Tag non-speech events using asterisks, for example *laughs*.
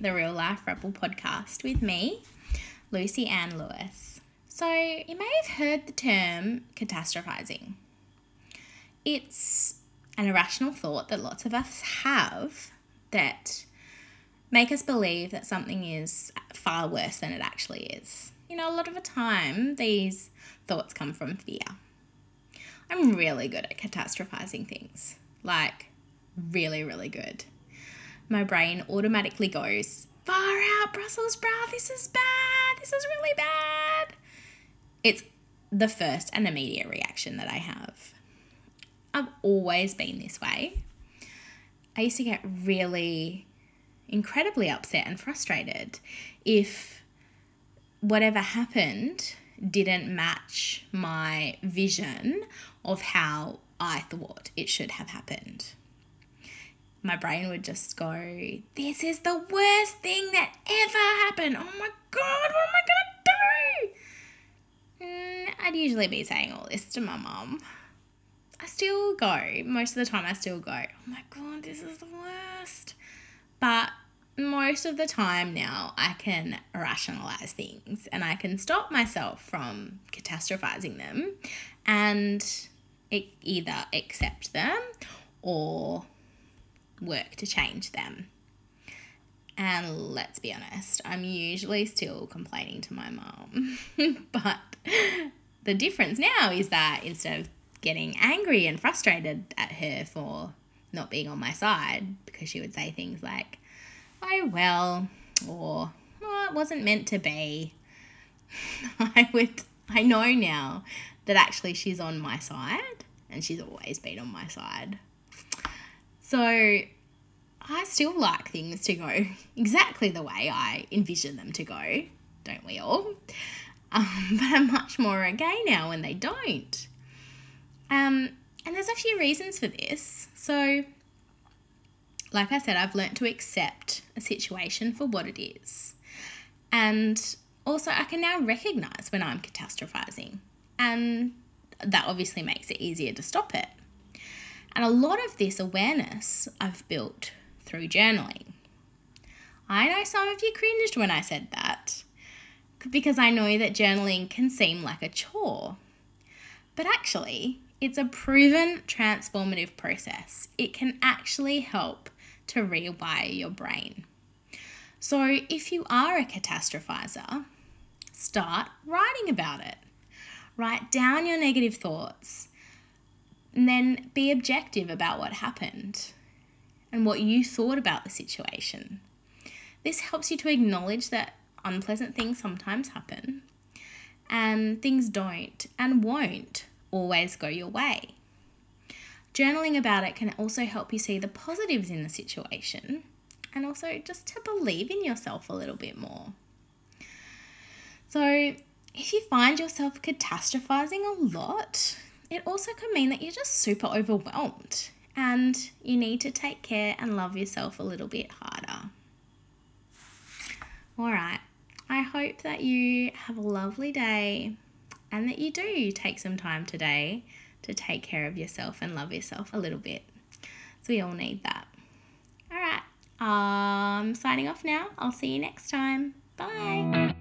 the Real Life Rebel podcast with me, Lucy Anne Lewis. So, you may have heard the term catastrophizing. It's an irrational thought that lots of us have that make us believe that something is far worse than it actually is. You know, a lot of the time, these thoughts come from fear. I'm really good at catastrophizing things, like, really, really good. My brain automatically goes, far out, Brussels sprout, this is bad, this is really bad. It's the first and immediate reaction that I have. I've always been this way. I used to get really incredibly upset and frustrated if whatever happened didn't match my vision of how I thought it should have happened. My brain would just go, This is the worst thing that ever happened. Oh my God, what am I to do? Mm, I'd usually be saying all this to my mum. I still go, most of the time, I still go, Oh my God, this is the worst. But most of the time now I can rationalize things and I can stop myself from catastrophizing them and either accept them or work to change them. And let's be honest, I'm usually still complaining to my mom. *laughs* but the difference now is that instead of getting angry and frustrated at her for not being on my side, because she would say things like, oh well, or oh, it wasn't meant to be. *laughs* I would, I know now that actually she's on my side and she's always been on my side. So I still like things to go *laughs* exactly the way I envision them to go, don't we all? *laughs* Um, but I'm much more okay now when they don't. Um, and there's a few reasons for this. So, like I said, I've learnt to accept a situation for what it is. And also, I can now recognize when I'm catastrophizing. And that obviously makes it easier to stop it. And a lot of this awareness I've built through journaling. I know some of you cringed when I said that because I know that journaling can seem like a chore. But actually, it's a proven transformative process. It can actually help to rewire your brain. So, if you are a catastrophizer, start writing about it. Write down your negative thoughts and then be objective about what happened and what you thought about the situation. This helps you to acknowledge that unpleasant things sometimes happen and things don't and won't always go your way. Journaling about it can also help you see the positives in the situation and also just to believe in yourself a little bit more. So, if you find yourself catastrophizing a lot, it also could mean that you're just super overwhelmed and you need to take care and love yourself a little bit harder. All right, I hope that you have a lovely day and that you do take some time today to take care of yourself and love yourself a little bit. So we all need that. All right, um, signing off now. I'll see you next time. Bye.